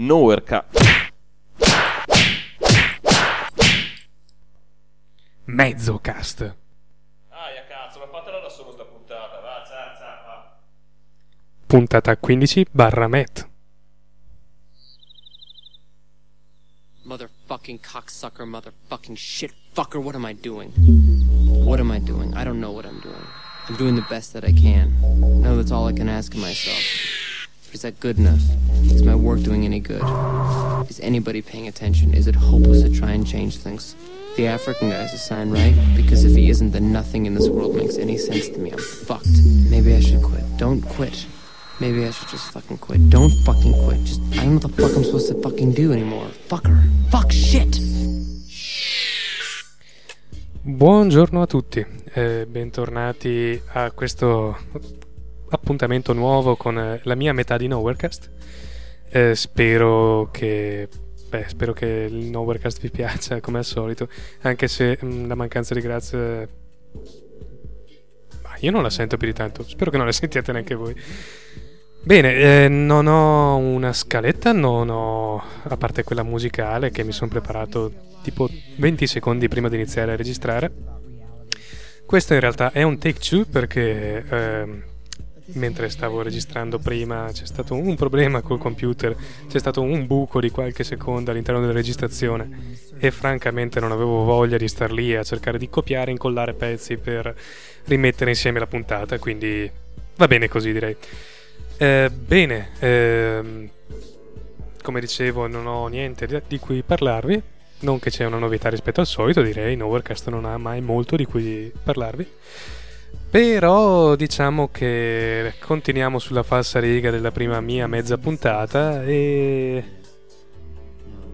Nowhere Cast. Mezzocast. Ah, ya cazzo, ma fatela da solo sta puntata, va, za, za, va. Puntata 15 barra met. Motherfucking cocksucker, motherfucking shit fucker, what am I doing? What am I doing? I don't know what I'm doing. I'm doing the best that I can. I know that's all I can ask of myself. Is that good enough? Is my work doing any good? Is anybody paying attention? Is it hopeless to try and change things? The African guy's a sign, right? Because if he isn't, then nothing in this world makes any sense to me. I'm fucked. Maybe I should quit. Don't quit. Maybe I should just fucking quit. Don't fucking quit. Just, I don't know what the fuck I'm supposed to fucking do anymore. Fucker. Fuck shit. Buongiorno a tutti e bentornati a questo appuntamento nuovo con eh, la mia metà di Nowherecast. Eh, spero che beh, spero che il Nowherecast vi piaccia come al solito, anche se mh, la mancanza di grazie ma io non la sento più di tanto, spero che non la sentiate neanche voi. Bene, eh, non ho una scaletta, non ho, a parte quella musicale che mi sono preparato tipo 20 secondi prima di iniziare a registrare. Questo in realtà è un take two perché ehm, mentre stavo registrando prima c'è stato un problema col computer, c'è stato un buco di qualche secondo all'interno della registrazione e francamente non avevo voglia di star lì a cercare di copiare e incollare pezzi per rimettere insieme la puntata, quindi va bene così direi. Eh, bene, ehm, come dicevo non ho niente di, cui parlarvi, non che c'è una novità rispetto al solito, direi, Novercast non ha mai molto di cui parlarvi. Però diciamo che continuiamo sulla falsa riga della prima mia mezza puntata e...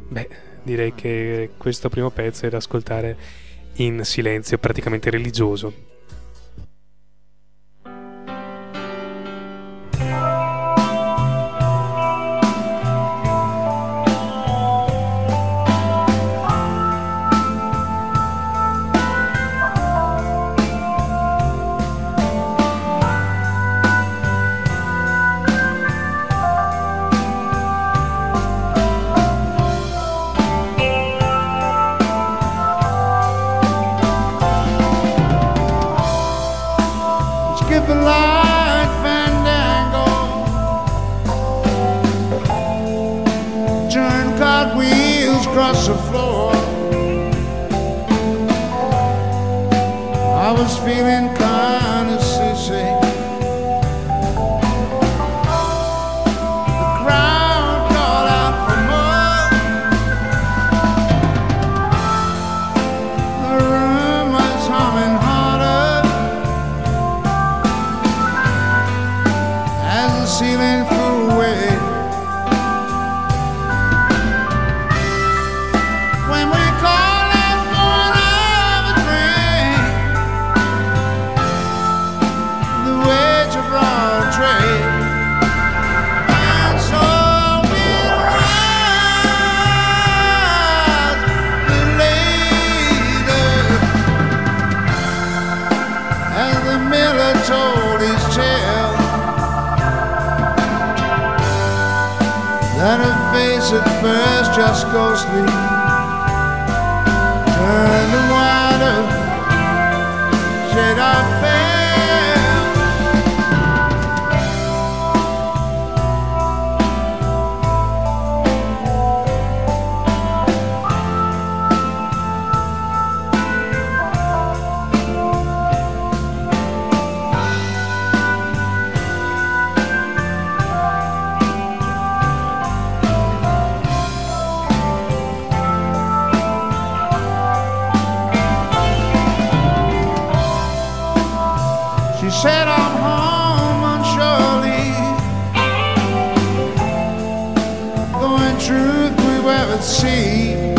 Beh, direi che questo primo pezzo è da ascoltare in silenzio praticamente religioso. Was feeling kind just go sleep. Turn the water, shade off. Said, I'm home on shore leave. Going truth we were at sea.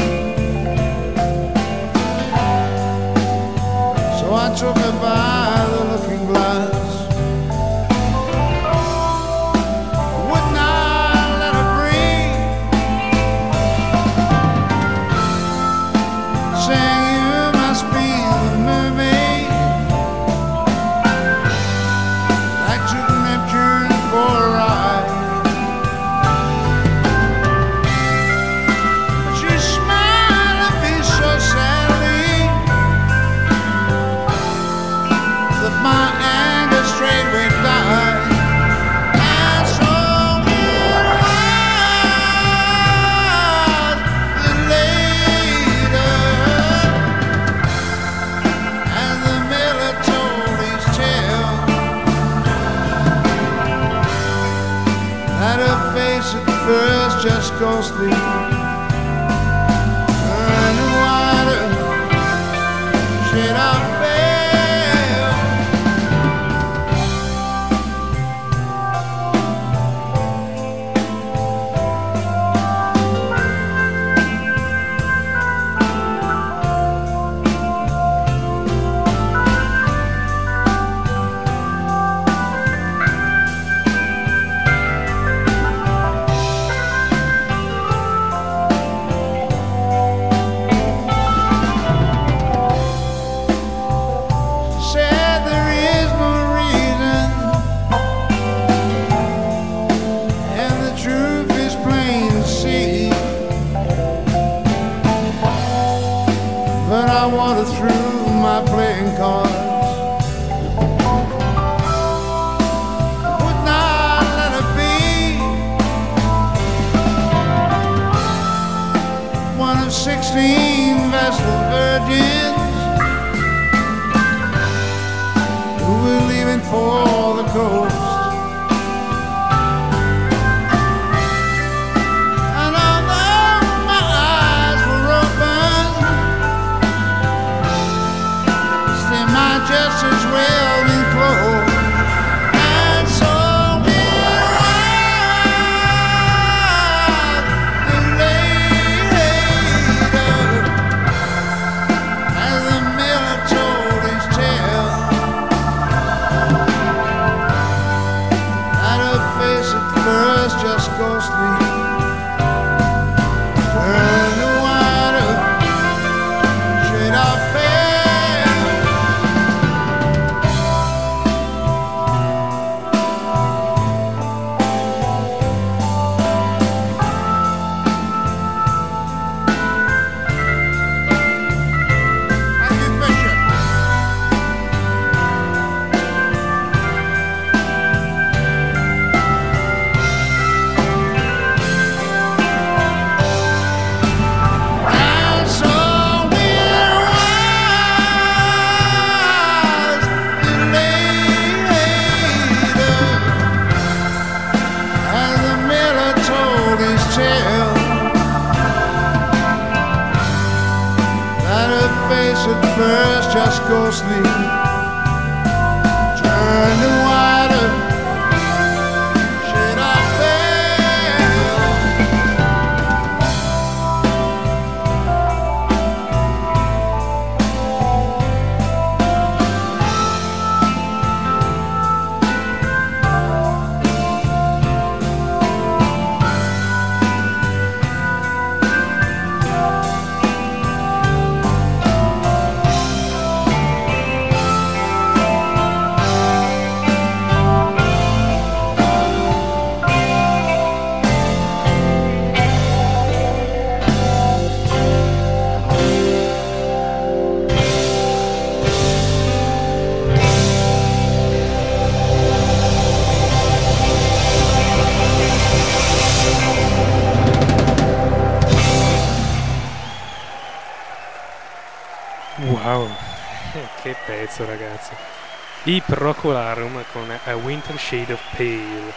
I Procolarum con A Winter Shade of Pale.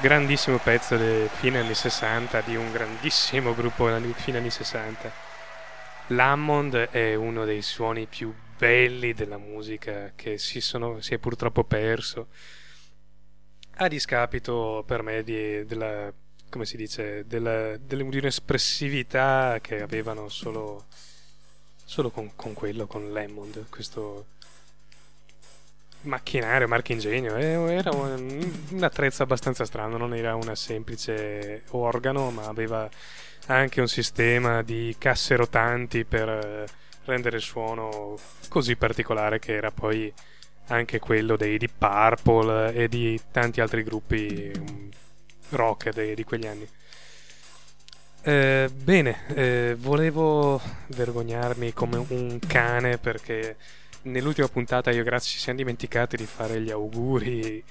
Grandissimo pezzo dei fine anni 60 di un grandissimo gruppo anni- fine anni 60. L'Hammond è uno dei suoni più belli della musica che si, sono- si è purtroppo perso a discapito per me di, della, come si dice, della, di un'espressività che avevano solo, solo con, con quello, con l'Hammond, questo macchinario, marchingegno, eh, era un, un attrezzo abbastanza strano, non era una semplice organo, ma aveva anche un sistema di casse rotanti per eh, rendere il suono così particolare che era poi anche quello dei Deep Purple e di tanti altri gruppi mm, rock de- di quegli anni. Eh, bene, eh, volevo vergognarmi come un cane perché nell'ultima puntata io e Grazia ci siamo dimenticati di fare gli auguri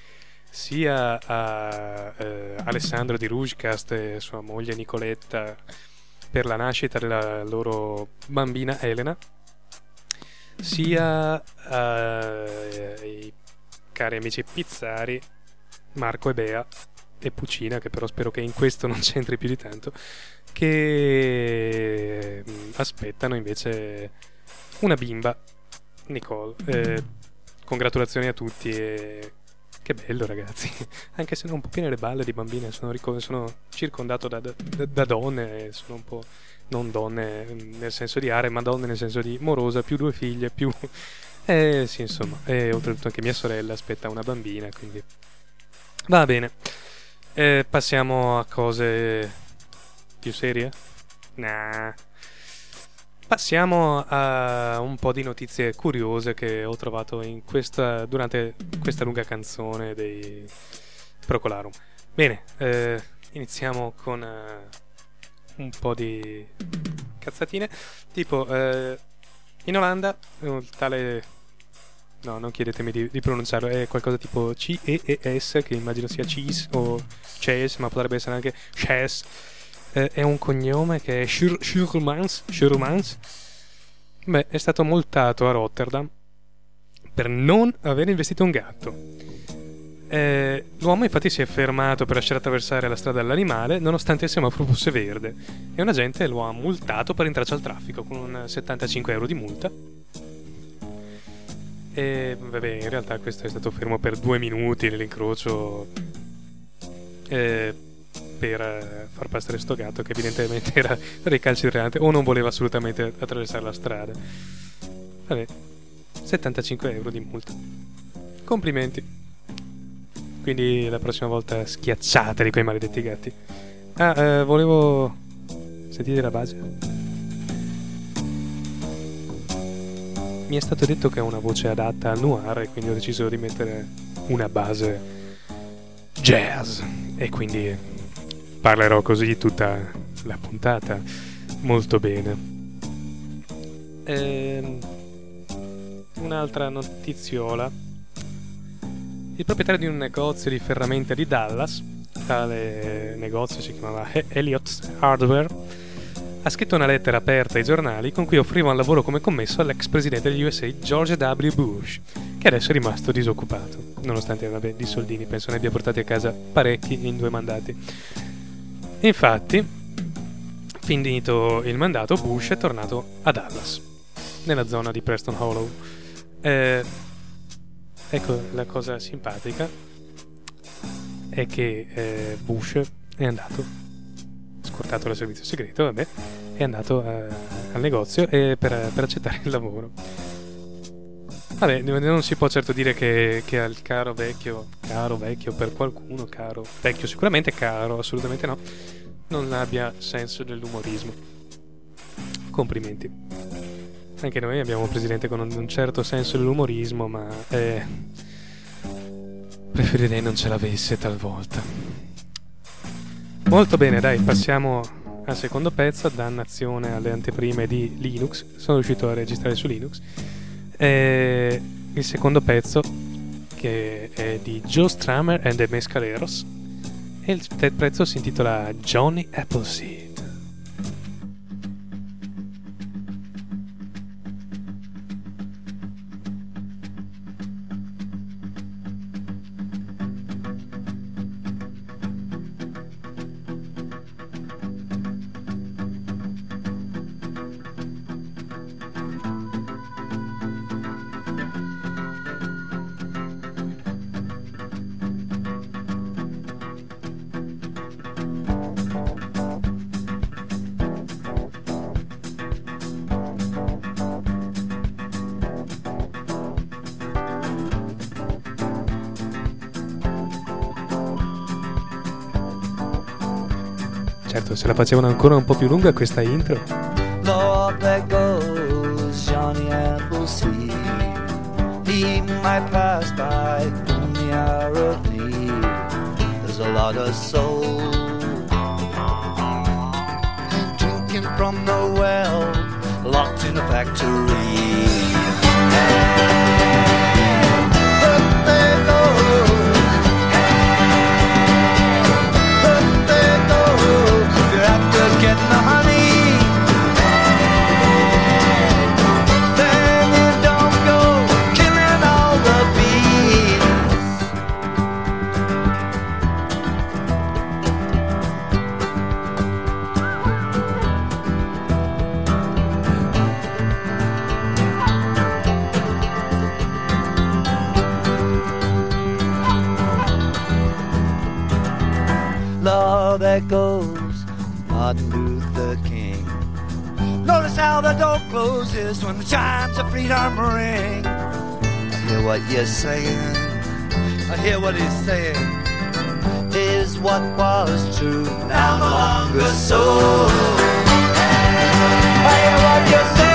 sia a eh, Alessandro di Rugecast e sua moglie Nicoletta per la nascita della loro bambina Elena sia ai cari amici pizzari Marco e Bea e Puccina, che però spero che in questo non c'entri più di tanto, che mm, aspettano invece una bimba, Nicole. Eh, congratulazioni a tutti e che bello ragazzi, anche se non un po' piene le balle di bambine, sono, ric- sono circondato da, da, da, donne, sono un po' non donne nel senso di are, ma donne nel senso di morosa, più due figlie, più... Eh sì, insomma, e oltretutto anche mia sorella aspetta una bambina, quindi... Va bene, eh, passiamo a cose più serie? Nah. Passiamo a un po' di notizie curiose che ho trovato questa, durante questa lunga canzone dei Procolarum. Bene, eh, iniziamo con eh, un po' di cazzatine. Tipo, eh, in Olanda, un tale... No, non chiedetemi di, di, pronunciarlo, è qualcosa tipo C-E-E-S, che immagino sia cheese o chase, ma potrebbe essere anche chess eh, è un cognome che è Schurmans, Schurmans. Beh, è stato multato a Rotterdam per non aver investito un gatto. Eh, l'uomo infatti si è fermato per lasciare attraversare la strada all'animale nonostante il semaforo fosse verde e un agente lo ha multato per intralcio al traffico con 75 euro di multa. E vabbè, in realtà questo è stato fermo per due minuti nell'incrocio. Eh, per eh, far passare sto gatto che evidentemente era recalcitrante o non voleva assolutamente attraversare la strada. Vabbè, 75 euro di multa. Complimenti. Quindi la prossima volta schiacciateli quei maledetti gatti. Ah, eh, volevo... Sentite la base? Mi è stato detto che ha una voce adatta al noir e quindi ho deciso di mettere una base jazz e quindi parlerò così tutta la puntata molto bene. Ehm, un'altra notiziola. Il proprietario di un negozio di ferramenta di Dallas, tale negozio si chiamava Elliott's Hardware, ha scritto una lettera aperta ai giornali con cui offriva un lavoro come commesso all'ex presidente degli USA George W. Bush, che adesso è rimasto disoccupato, nonostante vabbè, di soldini penso ne abbia portati a casa parecchi in due mandati. Infatti, finito il mandato, Bush è tornato a Dallas, nella zona di Preston Hollow. Eh, ecco, la cosa simpatica è che eh, Bush è andato, scortato dal servizio segreto, vabbè, è andato eh, al negozio per, per, accettare il lavoro. Vabbè, non si può certo dire che, che al caro vecchio, caro vecchio per qualcuno, caro vecchio sicuramente caro, assolutamente no, non abbia senso dell'umorismo. Complimenti. Anche noi abbiamo un presidente con un certo senso dell'umorismo, ma eh, preferirei non ce l'avesse talvolta. Molto bene, dai, passiamo al secondo pezzo, dannazione alle anteprime di Linux. Sono riuscito a registrare su Linux e il secondo pezzo, che è di Joe Stramer and the Mescaleros, e il pezzo si intitola Johnny Appleseed. Se la facevano ancora un po' più lunga questa intro. Lord, there goes Johnny Appleseed. He might pass by in the hour of need. There's a lot of soul drinking from the locked in a factory. All that goes, Martin Luther King. Notice how the door closes when the chimes of freedom ring. I hear what you're saying. I hear what he's saying. Is what was true now no longer so. I hear what you're saying.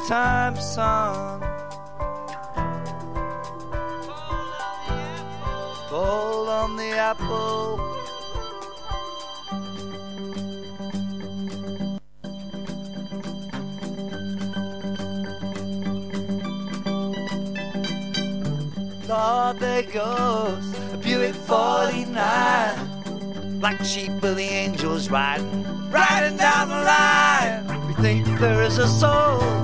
The summertime fall on the apple. Lord, there goes a Buick 49. Black sheep with the angels riding, riding down the line. We think there is a soul.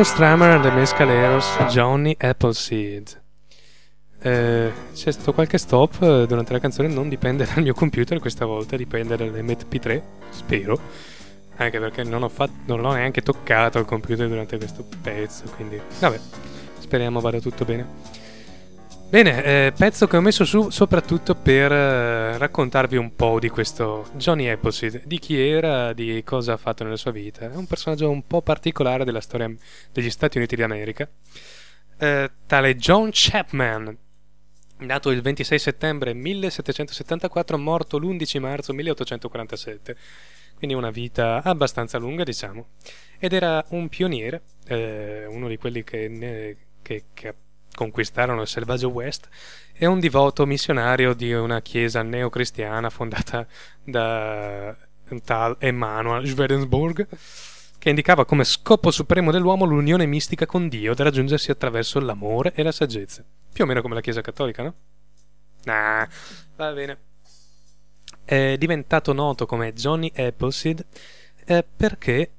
Joe Strummer and the Mescaleros, Johnny Appleseed. Eh, c'è stato qualche stop eh, durante la canzone, non dipende dal mio computer questa volta, dipende dall'MP3, spero. Anche perché non ho, fatto, non ho neanche toccato il computer durante questo pezzo, quindi vabbè, speriamo vada tutto bene. Bene, eh, pezzo che ho messo su soprattutto per eh, raccontarvi un po' di questo Johnny Appleseed, di chi era, di cosa ha fatto nella sua vita. È un personaggio un po' particolare della storia degli Stati Uniti d'America. Eh, tale John Chapman, nato il 26 settembre 1774, morto l'11 marzo 1847. Quindi una vita abbastanza lunga, diciamo. Ed era un pioniere, eh, uno di quelli che, ne- che- che conquistarono il selvaggio West e un divoto missionario di una chiesa neocristiana fondata da tal Emanuel Schwedensburg che indicava come scopo supremo dell'uomo l'unione mistica con Dio da raggiungersi attraverso l'amore e la saggezza. Più o meno come la Chiesa Cattolica, no? Nah, va bene. È diventato noto come Johnny Appleseed eh, perché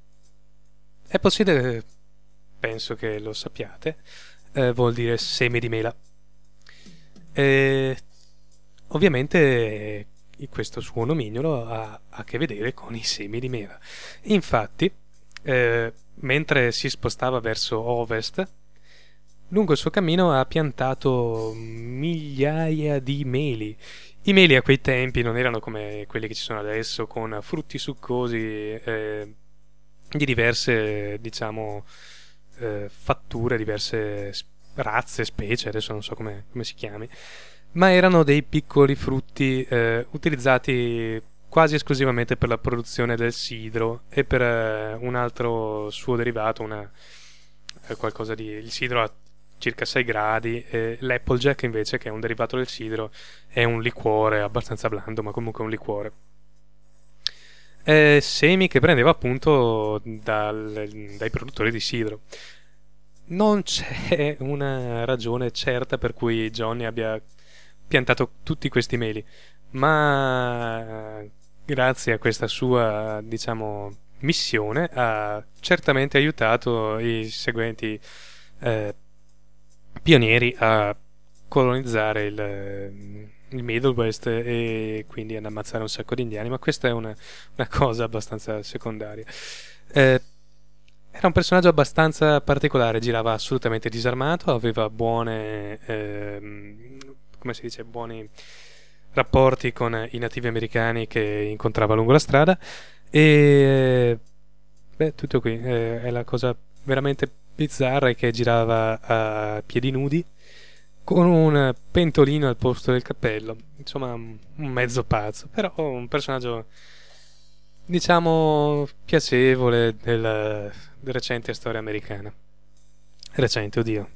Appleseed, eh, penso che lo sappiate, eh, vuol dire semi di mela. E ovviamente eh, questo suo nomignolo ha a che vedere con i semi di mela. Infatti, eh, mentre si spostava verso ovest, lungo il suo cammino ha piantato migliaia di meli. I meli a quei tempi non erano come quelli che ci sono adesso, con frutti succosi eh, di diverse, diciamo, eh, fatture, diverse razze, specie, adesso non so come, come si chiami, ma erano dei piccoli frutti eh, utilizzati quasi esclusivamente per la produzione del sidro e per eh, un altro suo derivato, una, eh, qualcosa di... il sidro ha circa 6 gradi e l'Applejack invece, che è un derivato del sidro, è un liquore abbastanza blando, ma comunque un liquore. Eh, semi che prendeva appunto dal- dai produttori di sidro. Non c'è una ragione certa per cui Johnny abbia piantato tutti questi meli, ma grazie a questa sua, diciamo, missione ha certamente aiutato i seguenti eh, pionieri a colonizzare il, il Middle West e quindi ad ammazzare un sacco di indiani, ma questa è una, una cosa abbastanza secondaria. Eh, Era un personaggio abbastanza particolare, girava assolutamente disarmato, aveva buone, ehm, come si dice, buoni rapporti con i nativi americani che incontrava lungo la strada e beh, tutto qui, eh, è la cosa veramente bizzarra è che girava a piedi nudi con un pentolino al posto del cappello, insomma un mezzo pazzo, però un personaggio diciamo piacevole della, recente storia americana. Recente, oddio.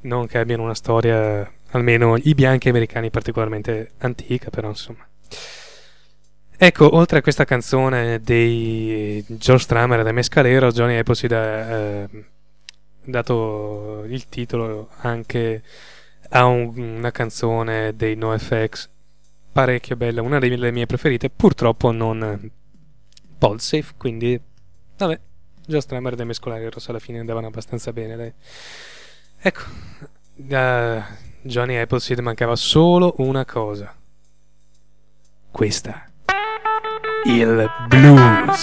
Non che abbiano una storia, almeno i bianchi americani, particolarmente antica, però insomma. Ecco, oltre a questa canzone dei George Strummer e dei Mescalero, Johnny Appleseed ha eh, dato il titolo anche a un, una canzone dei NoFX parecchio bella, una delle mie preferite, purtroppo non Podsafe, quindi vabbè, Joe Strummer e dei Mescalero alla fine andavano abbastanza bene, dai. Ecco, a Johnny Appleseed mancava solo una cosa. Questa il blues.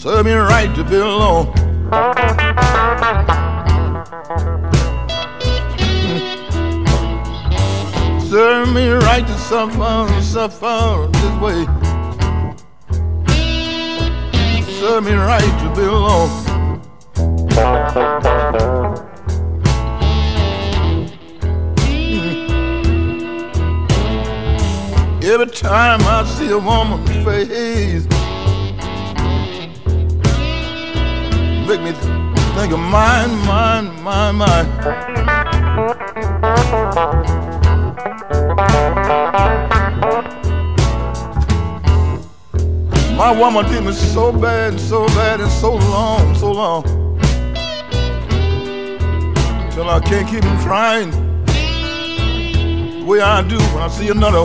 Serve me right to be alone. Mm. Serve me right to suffer, suffer this way. Serve me right to be alone. Every time I see a woman's face, make me think of mine, mine, mine, mine. My woman did me so bad, so bad, and so long, so long. Till I can't keep from crying the way I do when I see another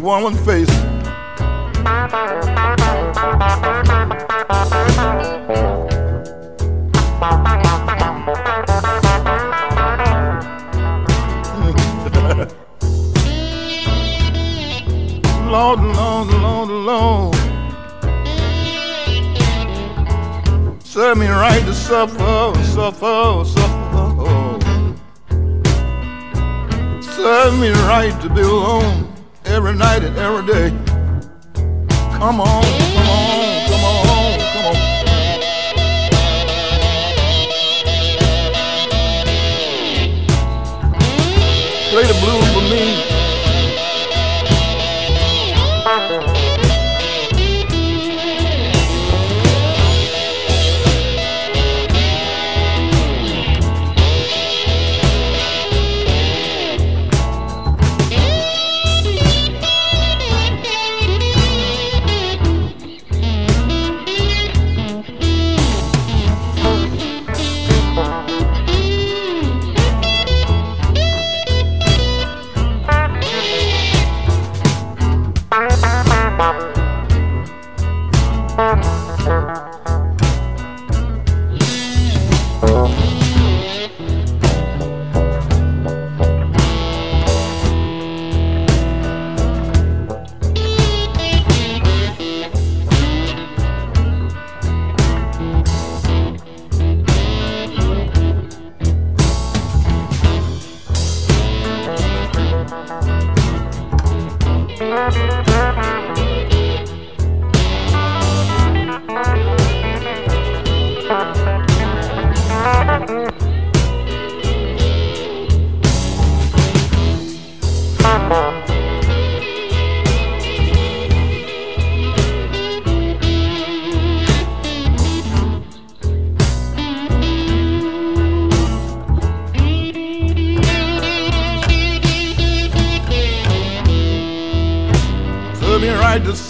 woman's face. Serve me right to suffer, suffer, suffer. Serve me right to be alone every night and every day. Come on, come on, come on, come on. Play the blues for me.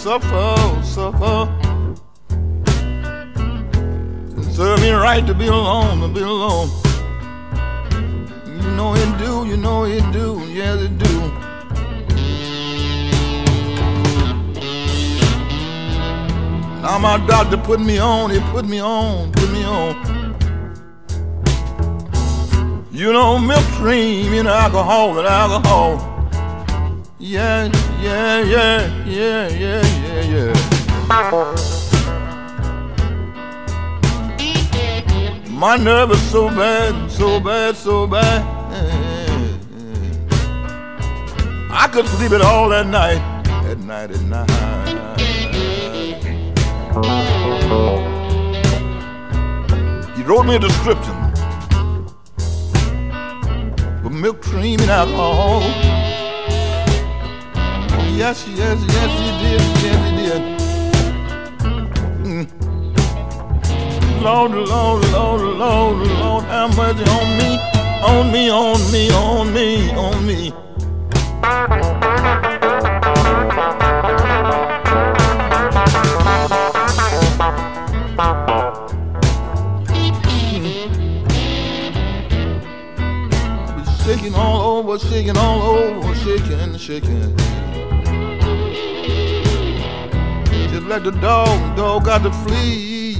Suffer, suffer. It serve me right to be alone, to be alone. You know it do, you know it do, yes it do. Now my doctor put me on, he put me on, put me on. You know, milk cream, you know, alcohol and alcohol. Yeah, yeah, yeah, yeah, yeah, yeah, yeah. My nerve is so bad, so bad, so bad. I could sleep it all at night, at night, at night. He wrote me a description of milk cream and alcohol. Yes, yes, yes, he did, yes, he did. Mm. Lord, Lord, Lord, Lord, Lord, have mercy on me, on me, on me, on me, on me. shaking all over, shaking all over, shaking, shaking. Like the dog, dog got to flee.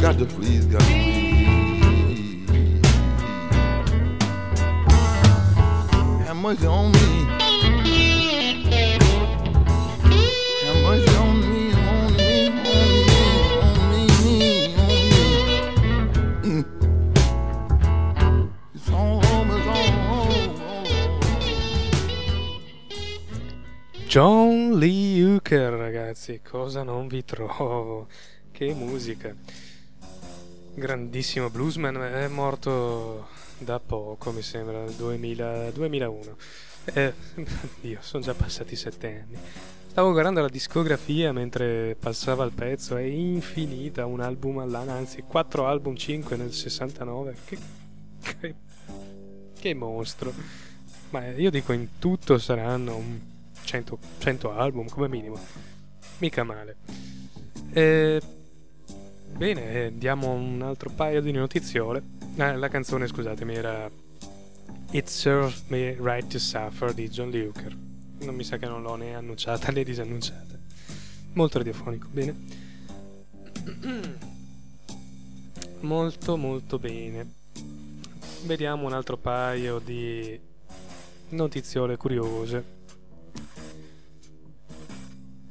Got to flee, got to flee. Have mercy on me. Have mercy on me, on me, on me, on me, on me. Mm. It's all over, it's all over. John Lee Hooker, ragazzi, cosa non vi trovo? Che musica! Grandissimo bluesman, è morto da poco, mi sembra, nel 2000 2001. Eh, Dio, sono già passati sette anni. Stavo guardando la discografia mentre passava il pezzo, è infinita, un album all'anno, anzi quattro album, cinque nel 69. Che, che, che mostro! Ma io dico in tutto saranno un 100, 100 album come minimo. Mica male. Eh, bene, eh, diamo un altro paio di notiziole. Ah, la canzone, scusatemi, era It Serves Me Right to Suffer di John Hooker. Non mi sa che non l'ho né annunciata né disannunciata. Molto radiofonico, bene. Molto molto bene. Vediamo un altro paio di notiziole curiose.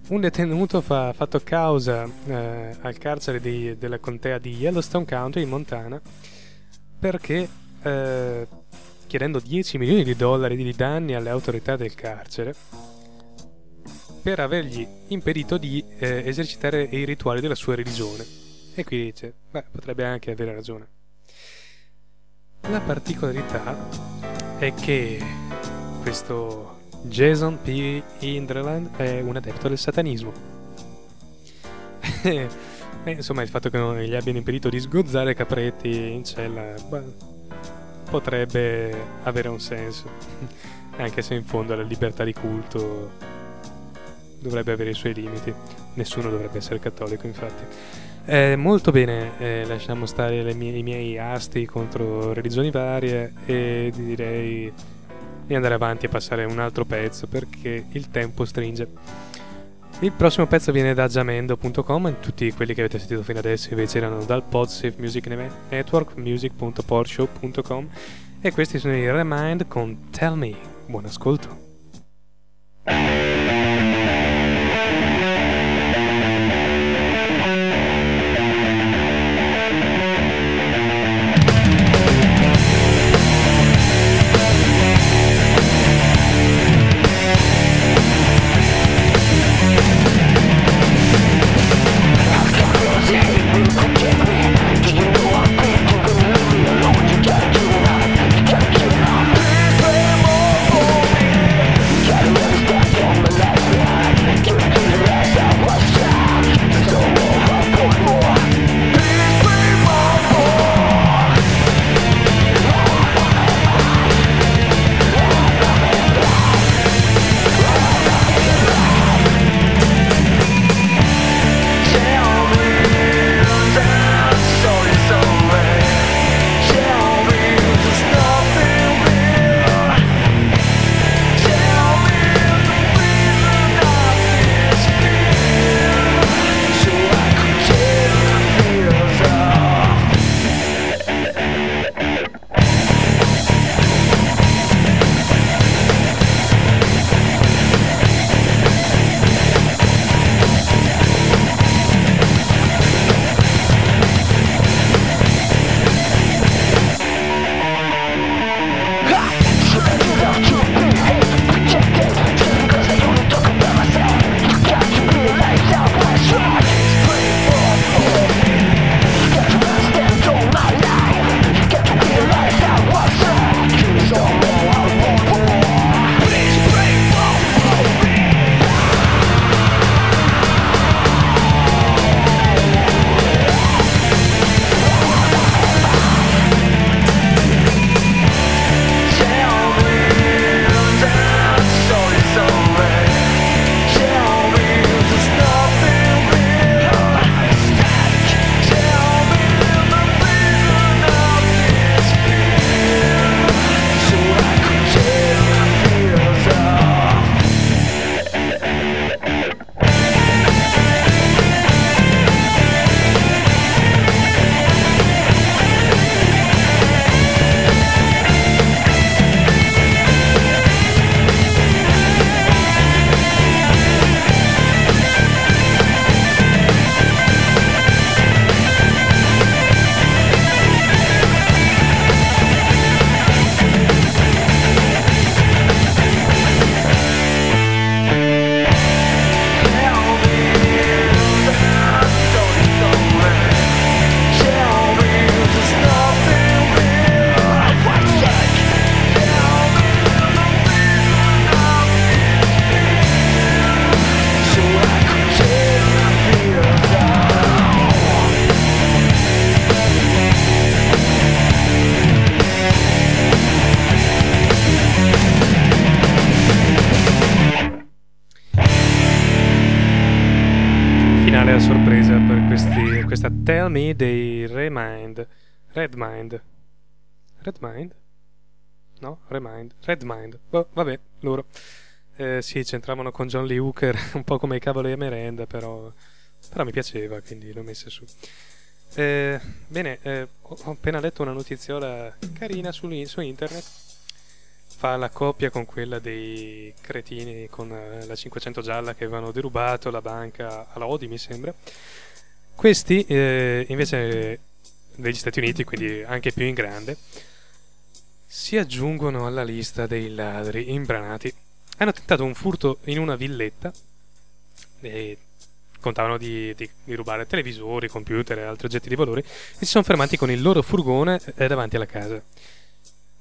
Un detenuto fa fatto causa eh, al carcere di- della contea di Yellowstone County in Montana perché eh, chiedendo 10 milioni di dollari di danni alle autorità del carcere per avergli impedito di eh, esercitare i rituali della sua religione. E qui dice, beh, potrebbe anche avere ragione. La particolarità è che questo Jason P. Inderland è un adepto del satanismo. e, insomma, il fatto che non gli abbiano impedito di sgozzare capretti in cella beh, potrebbe avere un senso. Anche se in fondo la libertà di culto dovrebbe avere i suoi limiti. Nessuno dovrebbe essere cattolico, infatti. Eh, molto bene, eh, lasciamo stare mie- i miei asti contro religioni varie e direi di andare avanti e passare un altro pezzo perché il tempo stringe. Il prossimo pezzo viene da jamendo.com e tutti quelli che avete sentito fino adesso invece erano dal Podsafe Music Network, music.porshow.com e questi sono i Remind con Tell Me. Buon ascolto. Me dei Remind. Redmind. Redmind? No? Remind. Redmind. Boh, vabbè, loro. Eh, sì, c'entravano con John Lee Hooker, un po' come i cavoli a merenda, però, però mi piaceva, quindi l'ho messa su. Eh, bene, eh, ho appena letto una notiziola carina su, su internet. Fa la coppia con quella dei cretini con eh, la 500 gialla che avevano derubato la banca alla Odi, mi sembra. Questi, eh, invece degli Stati Uniti, quindi anche più in grande, si aggiungono alla lista dei ladri imbranati. Hanno tentato un furto in una villetta e contavano di, di- di rubare televisori, computer e altri oggetti di valore e si sono fermati con il loro furgone eh, davanti alla casa.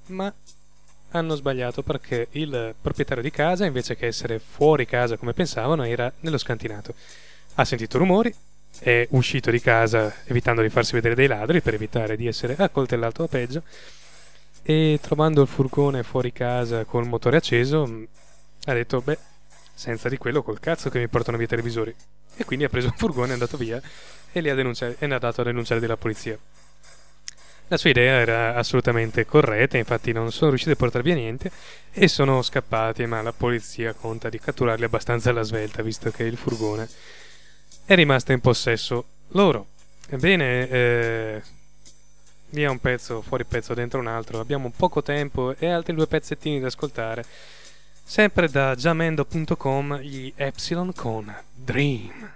Ma hanno sbagliato perché il proprietario di casa, invece che essere fuori casa come pensavano, era nello scantinato. Ha sentito rumori, è uscito di casa evitando di farsi vedere dai ladri per evitare di essere accoltellato o peggio. E trovando il furgone fuori casa col motore acceso mh, ha detto beh senza di quello col cazzo che mi portano via i televisori. E quindi ha preso un furgone è andato via e li ha denunciati, è andato a denunciare della polizia. La sua idea era assolutamente corretta infatti non sono riusciti a portare via niente e sono scappati ma la polizia conta di catturarli abbastanza alla svelta visto che il furgone è rimasto in possesso loro ebbene eh, via un pezzo, fuori pezzo, dentro un altro. Abbiamo poco tempo e altri due pezzettini da ascoltare. Sempre da jamendo.com gli Epsilon con Dream.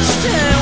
understand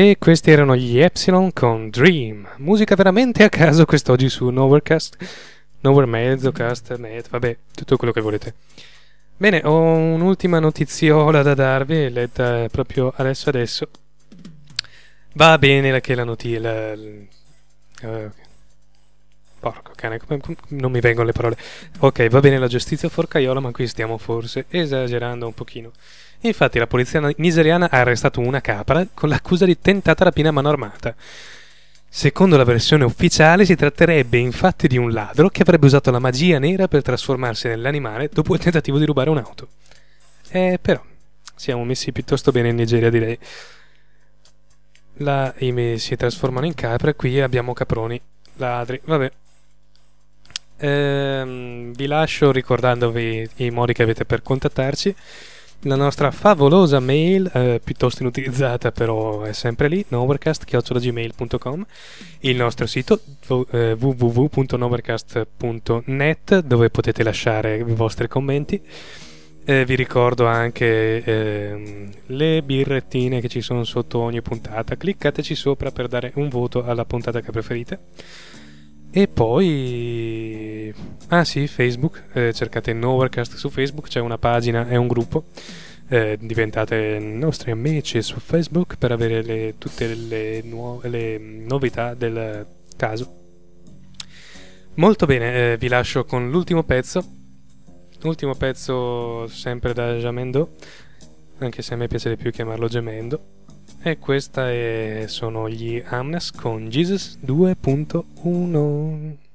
E questi erano gli Epsilon con Dream. Musica veramente a caso quest'oggi su Nowherecast. Nowhere Mezzocast, Net, vabbè, tutto quello che volete. Bene, ho un'ultima notiziola da darvi, letta proprio adesso adesso. Va bene la che la notizia... Uh, porco cane, non mi vengono le parole. Ok, va bene la giustizia forcaiola, ma qui stiamo forse esagerando un pochino. Infatti la polizia nigeriana ha arrestato una capra con l'accusa di tentata rapina a mano armata. Secondo la versione ufficiale si tratterebbe infatti di un ladro che avrebbe usato la magia nera per trasformarsi nell'animale dopo il tentativo di rubare un'auto. Eh, però, siamo messi piuttosto bene in Nigeria direi. Là i si trasformano in capre, qui abbiamo caproni, ladri, vabbè. Ehm, vi lascio ricordandovi i modi che avete per contattarci la nostra favolosa mail, eh, piuttosto inutilizzata però è sempre lì, novercast.gmail.com il nostro sito eh, www.novercast.net dove potete lasciare i vostri commenti. Eh, vi ricordo anche ehm, le birrettine che ci sono sotto ogni puntata. Cliccateci sopra per dare un voto alla puntata che preferite e poi... Ah sì, Facebook, eh, cercate Novercast su Facebook, c'è una pagina e un gruppo. Eh, diventate nostri amici su Facebook per avere le, tutte le, nuove, le novità del caso. Molto bene, eh, vi lascio con l'ultimo pezzo. L'ultimo pezzo sempre da Jamendo, anche se a me piace di più chiamarlo Gemendo. E questa è, sono gli Amnes con Jesus 2.1.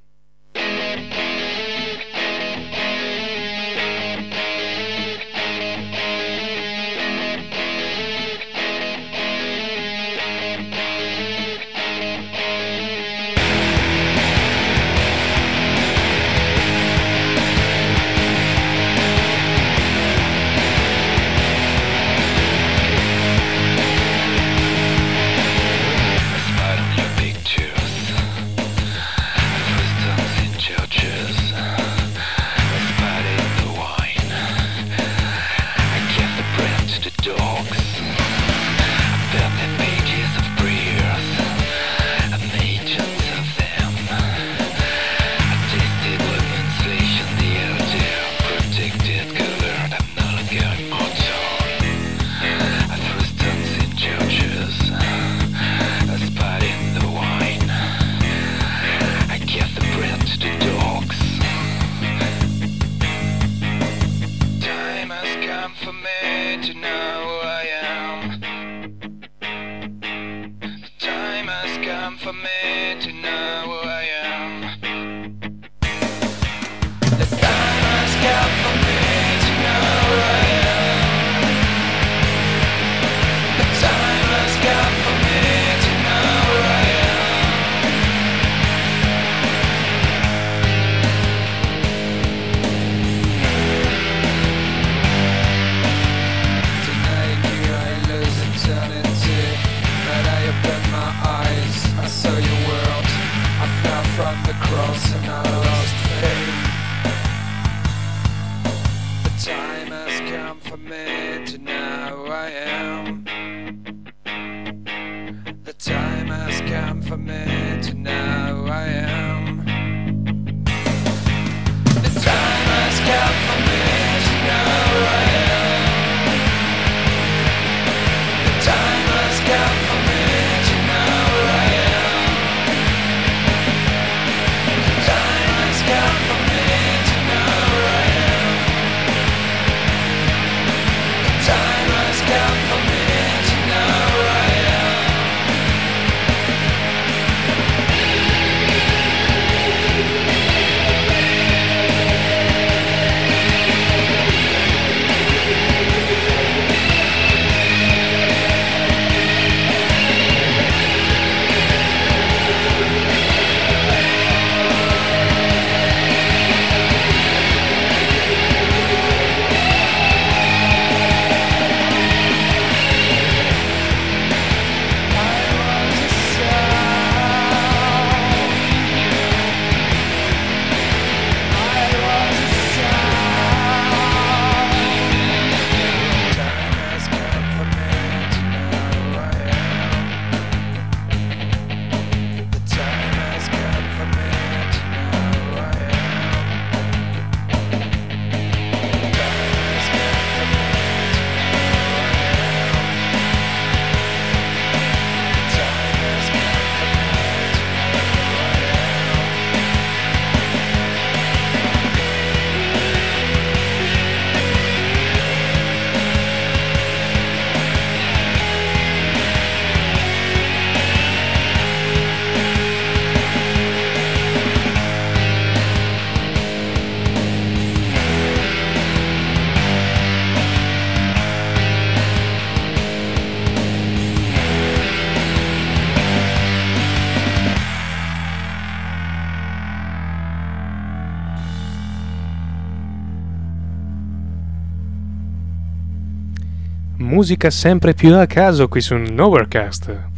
musica sempre più a caso qui su Nowherecast.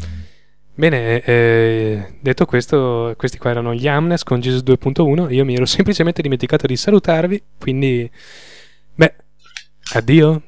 Bene, eh, detto questo, questi qua erano gli Amnes con Jesus 2.1. Io mi ero semplicemente dimenticato di salutarvi, quindi, beh, addio.